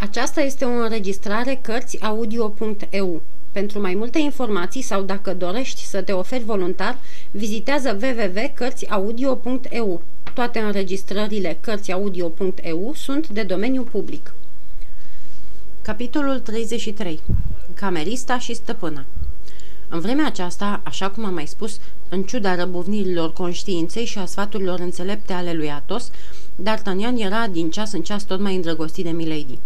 Aceasta este o înregistrare Cărțiaudio.eu. Pentru mai multe informații sau dacă dorești să te oferi voluntar, vizitează www.cărțiaudio.eu. Toate înregistrările Cărțiaudio.eu sunt de domeniu public. Capitolul 33. Camerista și stăpâna În vremea aceasta, așa cum am mai spus, în ciuda răbuvnirilor conștiinței și a sfaturilor înțelepte ale lui Atos, D'Artagnan era din ceas în ceas tot mai îndrăgostit de Milady.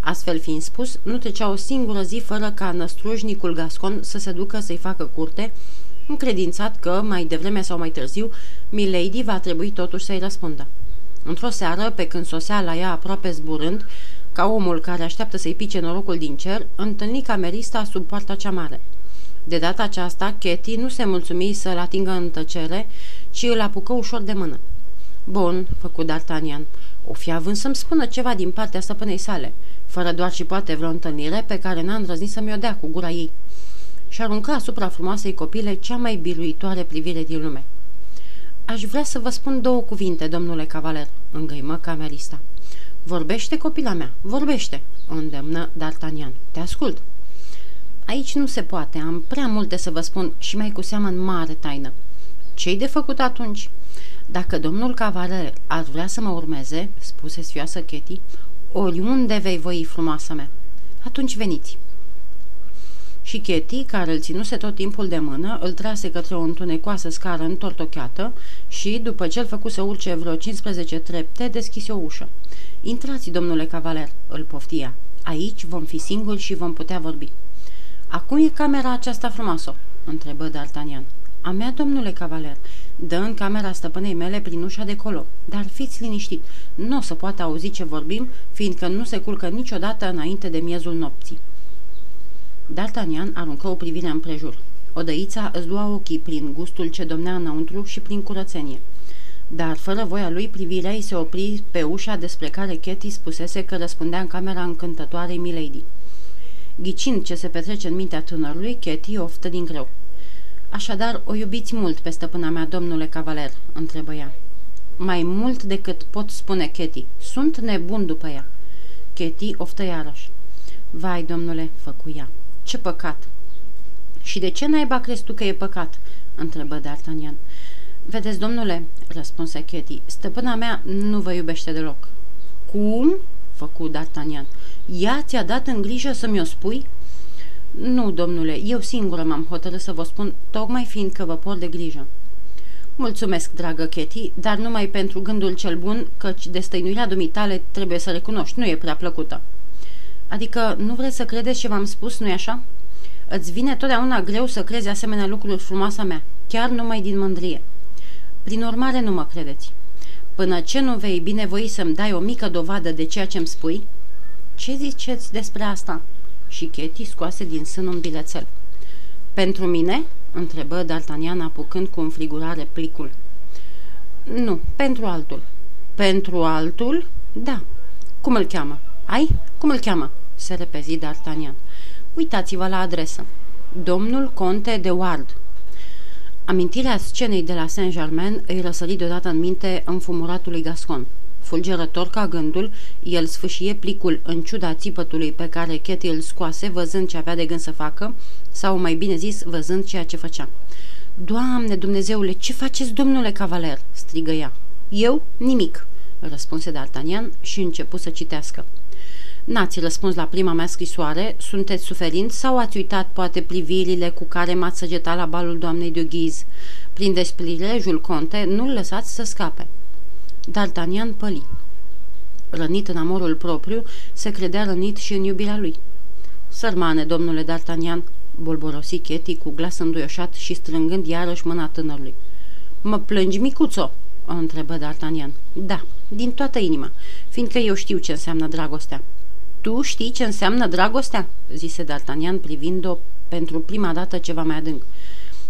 Astfel fiind spus, nu trecea o singură zi fără ca năstrușnicul Gascon să se ducă să-i facă curte, încredințat că, mai devreme sau mai târziu, Milady va trebui totuși să-i răspundă. Într-o seară, pe când sosea la ea aproape zburând, ca omul care așteaptă să-i pice norocul din cer, întâlni camerista sub poarta cea mare. De data aceasta, Katie nu se mulțumi să-l atingă în tăcere, ci îl apucă ușor de mână. Bun, făcu D'Artagnan, o fi având să-mi spună ceva din partea stăpânei sale – fără doar și poate vreo întâlnire pe care n-a îndrăznit să mi-o dea cu gura ei. Și aruncă asupra frumoasei copile cea mai biruitoare privire din lume. Aș vrea să vă spun două cuvinte, domnule cavaler, îngăimă camerista. Vorbește, copila mea, vorbește, îndemnă D'Artagnan. Te ascult. Aici nu se poate, am prea multe să vă spun și mai cu seamă în mare taină. Ce-i de făcut atunci? Dacă domnul cavaler ar vrea să mă urmeze, spuse sfioasă Ketty, Oriunde vei voi, frumoasa mea. Atunci veniți. Și Chetty, care îl ținuse tot timpul de mână, îl trase către o întunecoasă scară întortocheată și, după ce îl făcu să urce vreo 15 trepte, deschise o ușă. Intrați, domnule cavaler, îl poftia. Aici vom fi singuri și vom putea vorbi. Acum e camera aceasta frumoasă? întrebă D'Artagnan. A mea, domnule cavaler, dă în camera stăpânei mele prin ușa de colo. Dar fiți liniștit, nu o să poată auzi ce vorbim, fiindcă nu se culcă niciodată înainte de miezul nopții. D'Artagnan aruncă o privire împrejur. Odăița îți lua ochii prin gustul ce domnea înăuntru și prin curățenie. Dar, fără voia lui, privirea îi se opri pe ușa despre care Ketty spusese că răspundea în camera încântătoarei Milady. Ghicind ce se petrece în mintea tânărului, Ketty oftă din greu. Așadar, o iubiți mult pe stăpâna mea, domnule cavaler?" întrebă ea. Mai mult decât pot spune Ketty. Sunt nebun după ea." Ketty oftă iarăși. Vai, domnule, făcu ea. Ce păcat!" Și de ce naiba crezi tu că e păcat?" întrebă D'Artagnan. Vedeți, domnule," răspunse Ketty, stăpâna mea nu vă iubește deloc." Cum?" făcu D'Artagnan. Ea ți-a dat în grijă să-mi o spui?" Nu, domnule, eu singură m-am hotărât să vă spun, tocmai fiindcă vă por de grijă. Mulțumesc, dragă Ketty, dar numai pentru gândul cel bun, căci destăinuirea dumitale trebuie să recunoști, nu e prea plăcută. Adică nu vreți să credeți ce v-am spus, nu-i așa? Îți vine totdeauna greu să crezi asemenea lucruri frumoasa mea, chiar numai din mândrie. Prin urmare, nu mă credeți. Până ce nu vei binevoi să-mi dai o mică dovadă de ceea ce-mi spui, ce ziceți despre asta?" Și Ketty scoase din sân un bilețel. Pentru mine?" întrebă D'Artagnan apucând cu înfrigurare plicul. Nu, pentru altul." Pentru altul? Da. Cum îl cheamă? Ai? Cum îl cheamă?" se repezi D'Artagnan. Uitați-vă la adresă. Domnul Conte de Ward. Amintirea scenei de la Saint-Germain îi răsări deodată în minte înfumuratului Gascon. Fulgerător ca gândul, el sfâșie plicul în ciuda țipătului pe care Ketty îl scoase văzând ce avea de gând să facă, sau mai bine zis, văzând ceea ce făcea. Doamne, Dumnezeule, ce faceți, domnule cavaler?" strigă ea. Eu? Nimic," răspunse D'Artagnan și începu să citească. N-ați răspuns la prima mea scrisoare, sunteți suferind sau ați uitat poate privirile cu care m-ați săgetat la balul doamnei de Ghiz? Prin desprilejul conte, nu-l lăsați să scape. D'Artagnan păli. Rănit în amorul propriu, se credea rănit și în iubirea lui. Sărmane, domnule D'Artagnan, bolborosi Chetty cu glas înduioșat și strângând iarăși mâna tânărului. Mă plângi, micuțo?" o întrebă D'Artagnan. Da, din toată inima, fiindcă eu știu ce înseamnă dragostea." Tu știi ce înseamnă dragostea?" zise D'Artagnan privind-o pentru prima dată ceva mai adânc.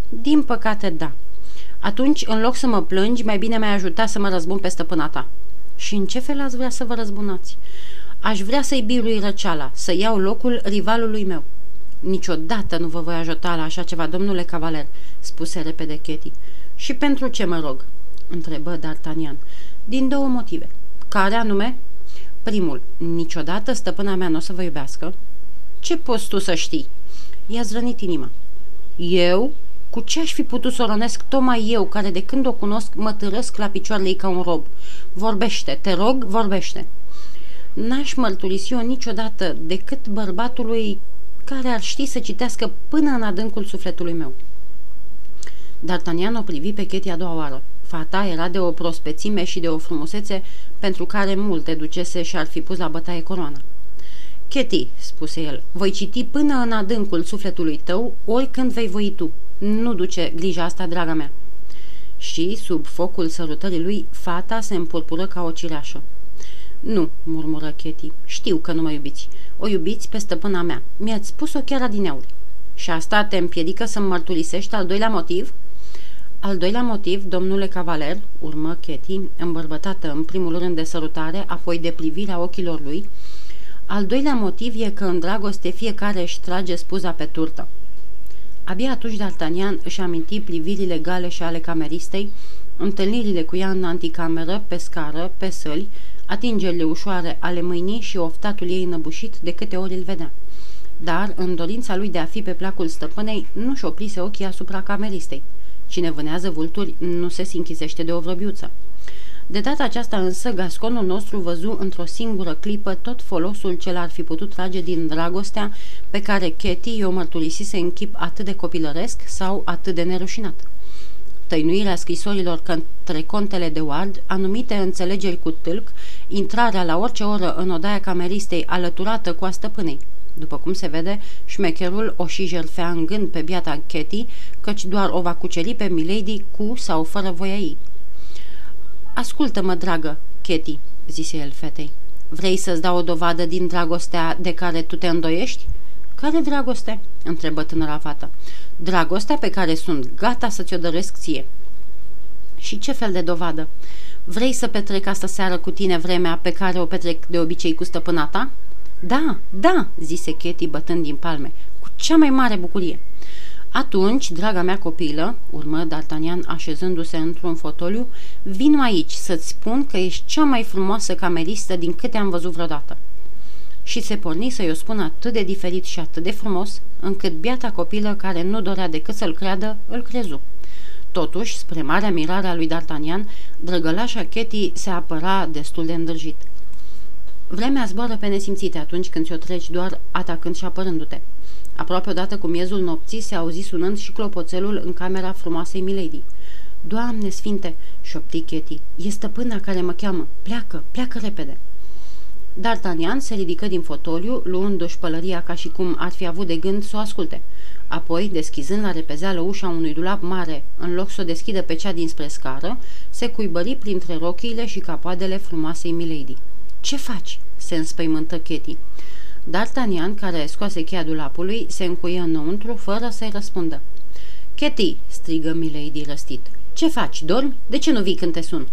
Din păcate, da. Atunci, în loc să mă plângi, mai bine mi-ai ajuta să mă răzbun pe stăpâna ta. Și în ce fel ați vrea să vă răzbunați? Aș vrea să-i birui răceala, să iau locul rivalului meu. Niciodată nu vă voi ajuta la așa ceva, domnule cavaler, spuse repede Chetty. Și pentru ce mă rog? întrebă D'Artagnan. Din două motive. Care anume? Primul, niciodată stăpâna mea nu o să vă iubească. Ce poți tu să știi? I-a zrănit inima. Eu? Cu ce aș fi putut să o rănesc tocmai eu, care de când o cunosc mă târăsc la picioarele ei ca un rob? Vorbește, te rog, vorbește. N-aș mărturisi eu niciodată decât bărbatului care ar ști să citească până în adâncul sufletului meu. D'Artagnan o privi pe Chetia a doua oară. Fata era de o prospețime și de o frumusețe pentru care multe ducese și ar fi pus la bătaie coroana. Cheti, spuse el, voi citi până în adâncul sufletului tău, oricând vei voi tu. Nu duce grija asta, draga mea. Și, sub focul sărutării lui, fata se împurpură ca o cireașă. Nu, murmură Cheti, știu că nu mă iubiți. O iubiți pe stăpâna mea. Mi-ați spus-o chiar adineauri. Și asta te împiedică să-mi mărturisești al doilea motiv?" Al doilea motiv, domnule cavaler, urmă Ketty, îmbărbătată în primul rând de sărutare, apoi de privirea ochilor lui, al doilea motiv e că în dragoste fiecare își trage spuza pe turtă. Abia atunci D'Artagnan își aminti privirile gale și ale cameristei, întâlnirile cu ea în anticameră, pe scară, pe săli, atingerile ușoare ale mâinii și oftatul ei înăbușit de câte ori îl vedea. Dar, în dorința lui de a fi pe placul stăpânei, nu-și oprise ochii asupra cameristei. Cine vânează vulturi nu se sinchisește de o vrăbiuță. De data aceasta însă, gasconul nostru văzu într-o singură clipă tot folosul ce l-ar fi putut trage din dragostea pe care Katie i-o mărturisise în chip atât de copilăresc sau atât de nerușinat. Tăinuirea scrisorilor către contele de Ward, anumite înțelegeri cu tâlc, intrarea la orice oră în odaia cameristei alăturată cu a stăpânei. După cum se vede, șmecherul o și jerfea în gând pe biata Katie, căci doar o va cuceri pe Milady cu sau fără voia ei. Ascultă-mă, dragă, Katie, zise el fetei. Vrei să-ți dau o dovadă din dragostea de care tu te îndoiești? Care dragoste? întrebă tânăra fată. Dragostea pe care sunt gata să ți-o dăresc ție. Și ce fel de dovadă? Vrei să petrec asta seară cu tine vremea pe care o petrec de obicei cu stăpâna ta? Da, da, zise Katie bătând din palme, cu cea mai mare bucurie. Atunci, draga mea copilă, urmă D'Artagnan așezându-se într-un fotoliu, vin aici să-ți spun că ești cea mai frumoasă cameristă din câte am văzut vreodată. Și se porni să-i o spună atât de diferit și atât de frumos, încât biata copilă care nu dorea decât să-l creadă, îl crezu. Totuși, spre marea mirare a lui D'Artagnan, drăgălașa Ketty se apăra destul de îndrăjit. Vremea zboară pe nesimțite atunci când ți-o treci doar atacând și apărându-te. Aproape odată cu miezul nopții se auzi sunând și clopoțelul în camera frumoasei Milady. Doamne sfinte, șopti Chetty, e stăpâna care mă cheamă. Pleacă, pleacă repede. D'Artagnan se ridică din fotoliu, luându-și pălăria ca și cum ar fi avut de gând să o asculte. Apoi, deschizând la repezeală ușa unui dulap mare, în loc să o deschidă pe cea dinspre scară, se cuibări printre rochiile și capoadele frumoasei Milady. Ce faci?" se înspăimântă Chetty. D'Artagnan, care scoase cheia dulapului, se încuie înăuntru fără să-i răspundă. Chetty!" strigă Milady răstit. Ce faci? Dormi? De ce nu vii când te sun?"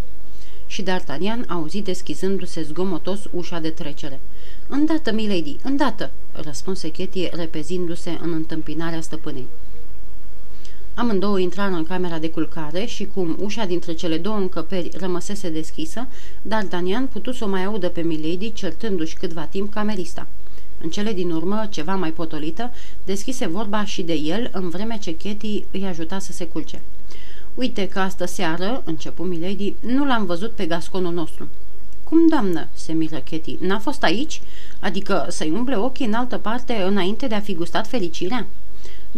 Și D'Artagnan auzi deschizându-se zgomotos ușa de trecere. Îndată, Milady, îndată!" răspunse Chetty, repezindu-se în întâmpinarea stăpânei. Amândouă intrară în camera de culcare și cum ușa dintre cele două încăperi rămăsese deschisă, dar Danian putu să o mai audă pe Milady certându-și câtva timp camerista. În cele din urmă, ceva mai potolită, deschise vorba și de el, în vreme ce Katie îi ajuta să se culce. Uite că astă seară, începu Milady, nu l-am văzut pe gasconul nostru. Cum, doamnă?" se miră Katie. N-a fost aici? Adică să-i umble ochii în altă parte înainte de a fi gustat fericirea?"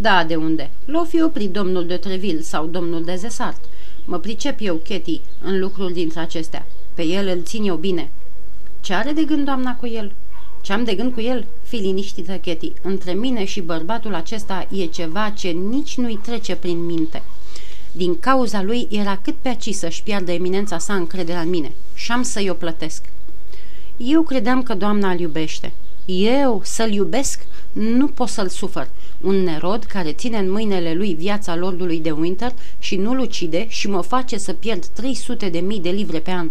Da, de unde? L-o fi oprit domnul de Treville sau domnul de Zesart. Mă pricep eu, Ketty, în lucruri dintre acestea. Pe el îl țin eu bine. Ce are de gând doamna cu el? Ce am de gând cu el? Fi liniștită, Ketty. Între mine și bărbatul acesta e ceva ce nici nu-i trece prin minte. Din cauza lui era cât pe aci să-și piardă eminența sa încrederea în mine și am să-i o plătesc. Eu credeam că doamna îl iubește. Eu să-l iubesc? Nu pot să-l sufăr un nerod care ține în mâinile lui viața lordului de Winter și nu-l ucide și mă face să pierd 300 de mii de livre pe an.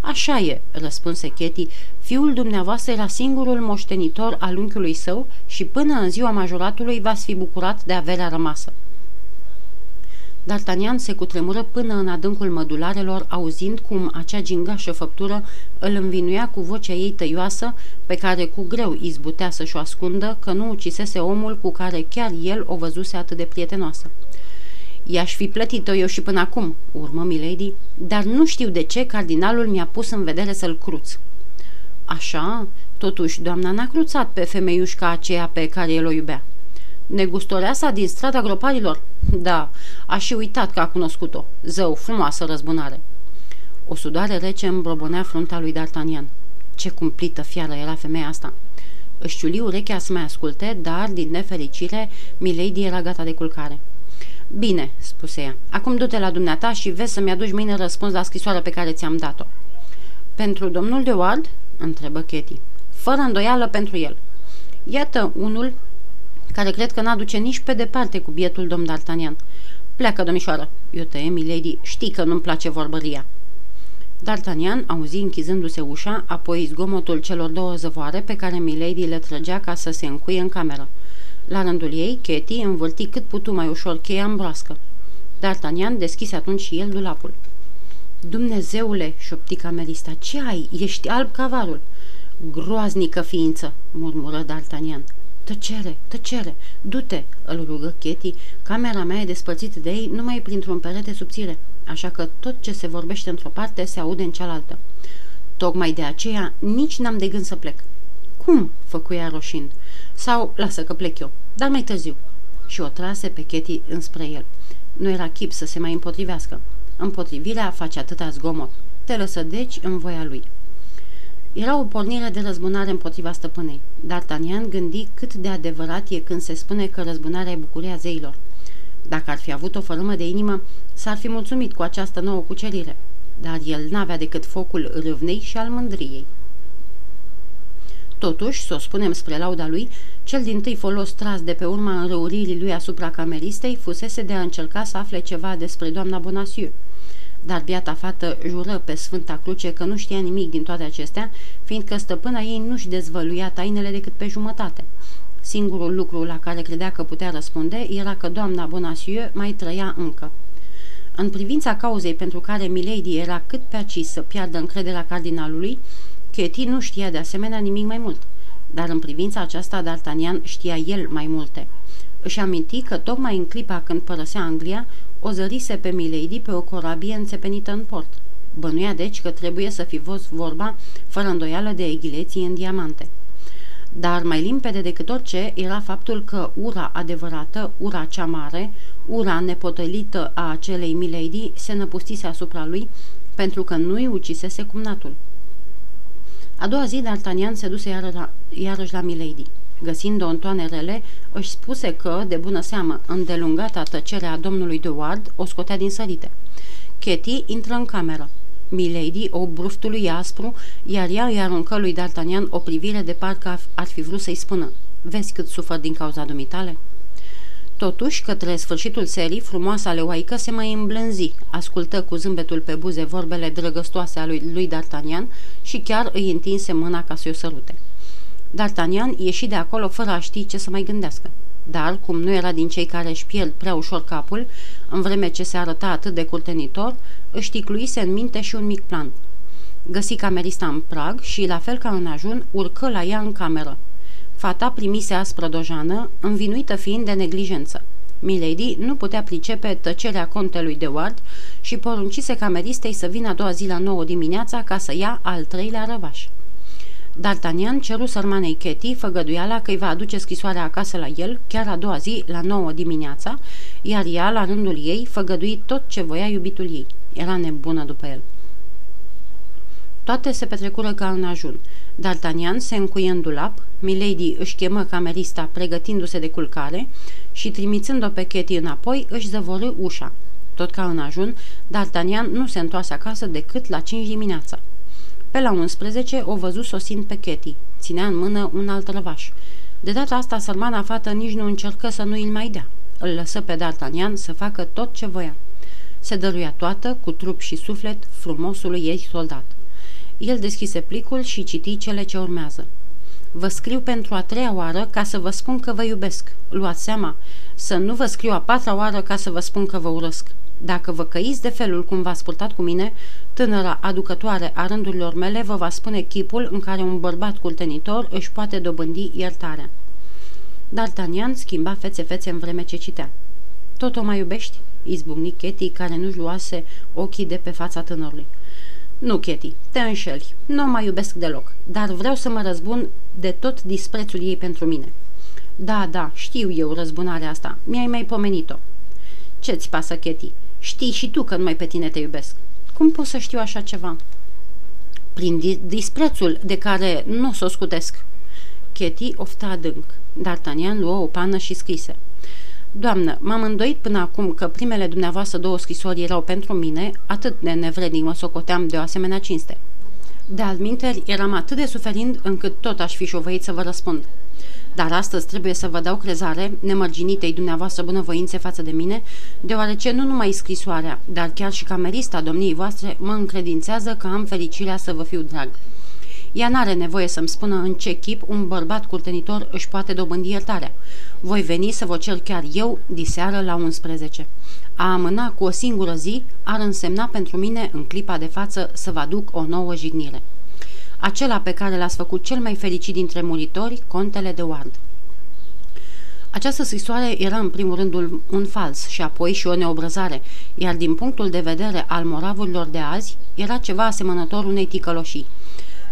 Așa e, răspunse Chetty, fiul dumneavoastră era singurul moștenitor al unchiului său și până în ziua majoratului v-ați fi bucurat de averea rămasă. D'Artagnan se cutremură până în adâncul mădularelor, auzind cum acea gingașă făptură îl învinuia cu vocea ei tăioasă, pe care cu greu izbutea să-și o ascundă, că nu ucisese omul cu care chiar el o văzuse atât de prietenoasă. I-aș fi plătit-o eu și până acum, urmă Milady, dar nu știu de ce cardinalul mi-a pus în vedere să-l cruț. Așa, totuși, doamna n-a cruțat pe femeiușca aceea pe care el o iubea. Negustoreasa din strada groparilor? Da, a și uitat că a cunoscut-o. Zău, frumoasă răzbunare. O sudoare rece îmbrobonea fruntea lui D'Artagnan. Ce cumplită fiară era femeia asta. Își ciuli urechea să mai asculte, dar, din nefericire, Milady era gata de culcare. Bine, spuse ea, acum du-te la dumneata și vezi să-mi aduci mâine răspuns la scrisoarea pe care ți-am dat-o. Pentru domnul de Ward? întrebă Katie. Fără îndoială pentru el. Iată unul care cred că n-aduce nici pe departe cu bietul domn D'Artagnan. Pleacă, domnișoară, eu tăie, milady, știi că nu-mi place vorbăria. D'Artagnan auzi închizându-se ușa, apoi zgomotul celor două zăvoare pe care Milady le trăgea ca să se încuie în cameră. La rândul ei, Katy învârti cât putu mai ușor cheia în broască. D'Artagnan deschise atunci și el dulapul. Dumnezeule, șopti camerista, ce ai? Ești alb cavarul. Groaznică ființă, murmură D'Artagnan. Tăcere, tăcere, du-te, îl rugă Katy. Camera mea e despărțită de ei numai printr-un perete subțire, așa că tot ce se vorbește într-o parte se aude în cealaltă. Tocmai de aceea nici n-am de gând să plec. Cum? făcuia roșind. Sau lasă că plec eu, dar mai târziu. Și o trase pe Katy înspre el. Nu era chip să se mai împotrivească. Împotrivirea face atâta zgomot. Te lăsă deci în voia lui. Era o pornire de răzbunare împotriva stăpânei. D'Artagnan gândi cât de adevărat e când se spune că răzbunarea e bucuria zeilor. Dacă ar fi avut o fărâmă de inimă, s-ar fi mulțumit cu această nouă cucerire, dar el n-avea decât focul râvnei și al mândriei. Totuși, să o spunem spre lauda lui, cel din tâi folos tras de pe urma înrăuririi lui asupra cameristei fusese de a încerca să afle ceva despre doamna Bonacieux. Dar biata fată jură pe Sfânta Cruce că nu știa nimic din toate acestea, fiindcă stăpâna ei nu-și dezvăluia tainele decât pe jumătate. Singurul lucru la care credea că putea răspunde era că doamna Bonacieux mai trăia încă. În privința cauzei pentru care Milady era cât pe aci să piardă încrederea cardinalului, Katie nu știa de asemenea nimic mai mult, dar în privința aceasta D'Artagnan știa el mai multe. Își aminti că tocmai în clipa când părăsea Anglia, o zărise pe Milady pe o corabie înțepenită în port. Bănuia deci că trebuie să fi fost vorba, fără îndoială, de eghileții în diamante. Dar mai limpede decât orice era faptul că ura adevărată, ura cea mare, ura nepotălită a acelei Milady se năpustise asupra lui pentru că nu-i ucisese cumnatul. A doua zi, D'Artagnan se duse iară la, iarăși la Milady. Găsind-o în toane rele, își spuse că, de bună seamă, îndelungata tăcerea domnului de Ward o scotea din sărite. Katy intră în cameră. Milady o bruftului aspru, iar ea îi aruncă lui D'Artagnan o privire de parcă ar fi vrut să-i spună Vezi cât sufăr din cauza dumitale?" Totuși, către sfârșitul serii, frumoasa leoaică se mai îmblânzi, ascultă cu zâmbetul pe buze vorbele drăgăstoase a lui, lui D'Artagnan și chiar îi întinse mâna ca să o sărute. D'Artagnan ieși de acolo fără a ști ce să mai gândească. Dar, cum nu era din cei care își pierd prea ușor capul, în vreme ce se arăta atât de curtenitor, își ticluise în minte și un mic plan. Găsi camerista în prag și, la fel ca în ajun, urcă la ea în cameră. Fata primise aspră dojană, învinuită fiind de neglijență. Milady nu putea pricepe tăcerea contelui de Ward și poruncise cameristei să vină a doua zi la nouă dimineața ca să ia al treilea răvaș. D'Artagnan ceru sărmanei Ketty făgăduiala că îi va aduce scrisoarea acasă la el, chiar a doua zi, la nouă dimineața, iar ea, la rândul ei, făgădui tot ce voia iubitul ei. Era nebună după el. Toate se petrecură ca în ajun. D'Artagnan se încuie în dulap, Milady își chemă camerista pregătindu-se de culcare și, trimițând-o pe Ketty înapoi, își zăvorâ ușa. Tot ca în ajun, D'Artagnan nu se întoarse acasă decât la 5 dimineața. Pe la 11 o văzu sosind pe Ketty. Ținea în mână un alt răvaș. De data asta, sărmana fată nici nu încercă să nu îl mai dea. Îl lăsă pe D'Artagnan să facă tot ce voia. Se dăruia toată, cu trup și suflet, frumosului ei soldat. El deschise plicul și citi cele ce urmează. Vă scriu pentru a treia oară ca să vă spun că vă iubesc. Luați seama, să nu vă scriu a patra oară ca să vă spun că vă urăsc. Dacă vă căiți de felul cum v-ați purtat cu mine, tânăra aducătoare a rândurilor mele vă va spune chipul în care un bărbat curtenitor își poate dobândi iertarea. D'Artagnan schimba fețe-fețe în vreme ce citea. Tot o mai iubești?" izbucni Ketty, care nu-și luase ochii de pe fața tânărului. Nu, Ketty, te înșeli. Nu mai iubesc deloc, dar vreau să mă răzbun de tot disprețul ei pentru mine. Da, da, știu eu răzbunarea asta. Mi-ai mai pomenit-o. Ce-ți pasă, Ketty? Știi și tu că numai pe tine te iubesc. Cum pot să știu așa ceva? Prin disprețul de care nu o să o scutesc. Ketty ofta adânc. D'Artagnan luă o pană și scrise. Doamnă, m-am îndoit până acum că primele dumneavoastră două scrisori erau pentru mine, atât de nevrednic mă socoteam de o asemenea cinste. De alminteri, eram atât de suferind încât tot aș fi șovăit să vă răspund. Dar astăzi trebuie să vă dau crezare, nemărginitei dumneavoastră bunăvoințe față de mine, deoarece nu numai scrisoarea, dar chiar și camerista domniei voastre mă încredințează că am fericirea să vă fiu drag. Ea n-are nevoie să-mi spună în ce chip un bărbat curtenitor își poate dobândi iertarea. Voi veni să vă cer chiar eu diseară la 11. A amâna cu o singură zi ar însemna pentru mine în clipa de față să vă aduc o nouă jignire. Acela pe care l-ați făcut cel mai fericit dintre muritori, contele de Ward. Această scrisoare era în primul rând un fals și apoi și o neobrăzare, iar din punctul de vedere al moravurilor de azi, era ceva asemănător unei ticăloșii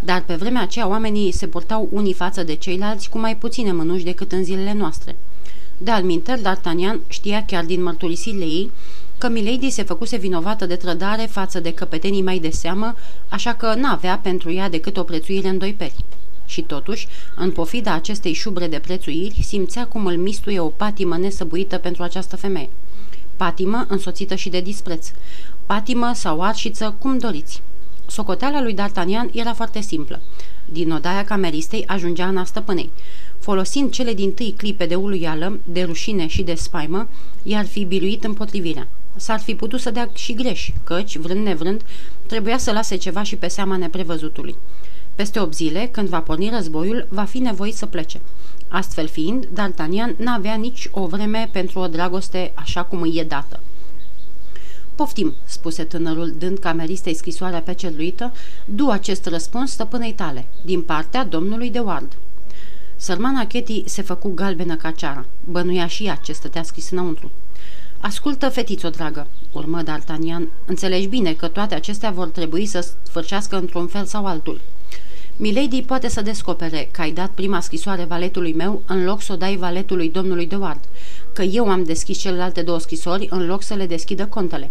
dar pe vremea aceea oamenii se purtau unii față de ceilalți cu mai puține mânuși decât în zilele noastre. De alminter, D'Artagnan știa chiar din mărturisirile ei că Milady se făcuse vinovată de trădare față de căpetenii mai de seamă, așa că n-avea pentru ea decât o prețuire în doi peri. Și totuși, în pofida acestei șubre de prețuiri, simțea cum îl mistuie o patimă nesăbuită pentru această femeie. Patimă însoțită și de dispreț. Patimă sau arșiță, cum doriți. Socoteala lui D'Artagnan era foarte simplă. Din odaia cameristei ajungea în stăpânei. Folosind cele din tâi clipe de uluială, de rușine și de spaimă, i-ar fi biruit împotrivirea. S-ar fi putut să dea și greș, căci, vrând nevrând, trebuia să lase ceva și pe seama neprevăzutului. Peste 8 zile, când va porni războiul, va fi nevoit să plece. Astfel fiind, D'Artagnan n-avea nici o vreme pentru o dragoste așa cum îi e dată. Poftim, spuse tânărul, dând cameristei scrisoarea peceluită, du acest răspuns stăpânei tale, din partea domnului de Ward. Sărmana Ketty se făcu galbenă ca ceara. Bănuia și ea ce stătea scris înăuntru. Ascultă, fetițo dragă, urmă D'Artagnan, înțelegi bine că toate acestea vor trebui să sfârșească într-un fel sau altul. Milady poate să descopere că ai dat prima scrisoare valetului meu în loc să o dai valetului domnului de Ward, că eu am deschis celelalte două scrisori în loc să le deschidă contele.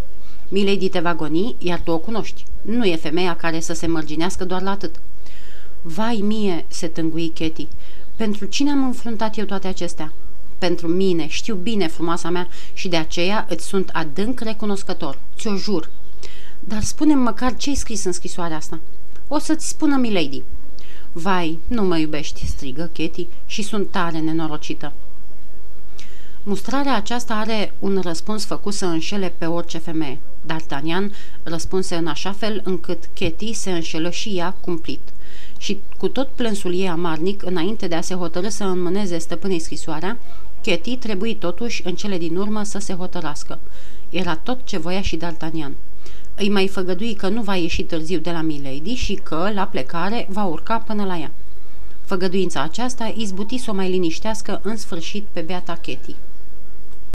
Milady te va goni, iar tu o cunoști. Nu e femeia care să se mărginească doar la atât. Vai mie, se tângui Ketty, pentru cine am înfruntat eu toate acestea? Pentru mine, știu bine, frumoasa mea, și de aceea îți sunt adânc recunoscător. Ți-o jur. Dar spune măcar ce-ai scris în scrisoarea asta. O să-ți spună Milady. Vai, nu mă iubești, strigă Ketty, și sunt tare nenorocită. Mustrarea aceasta are un răspuns făcut să înșele pe orice femeie. D'Artagnan răspunse în așa fel încât Ketty se înșelă și ea cumplit. Și cu tot plânsul ei amarnic, înainte de a se hotărâ să înmâneze stăpânei scrisoarea, Ketty trebuie totuși în cele din urmă să se hotărască. Era tot ce voia și D'Artagnan. Îi mai făgădui că nu va ieși târziu de la Milady și că, la plecare, va urca până la ea. Făgăduința aceasta izbuti să o mai liniștească în sfârșit pe beata Ketty.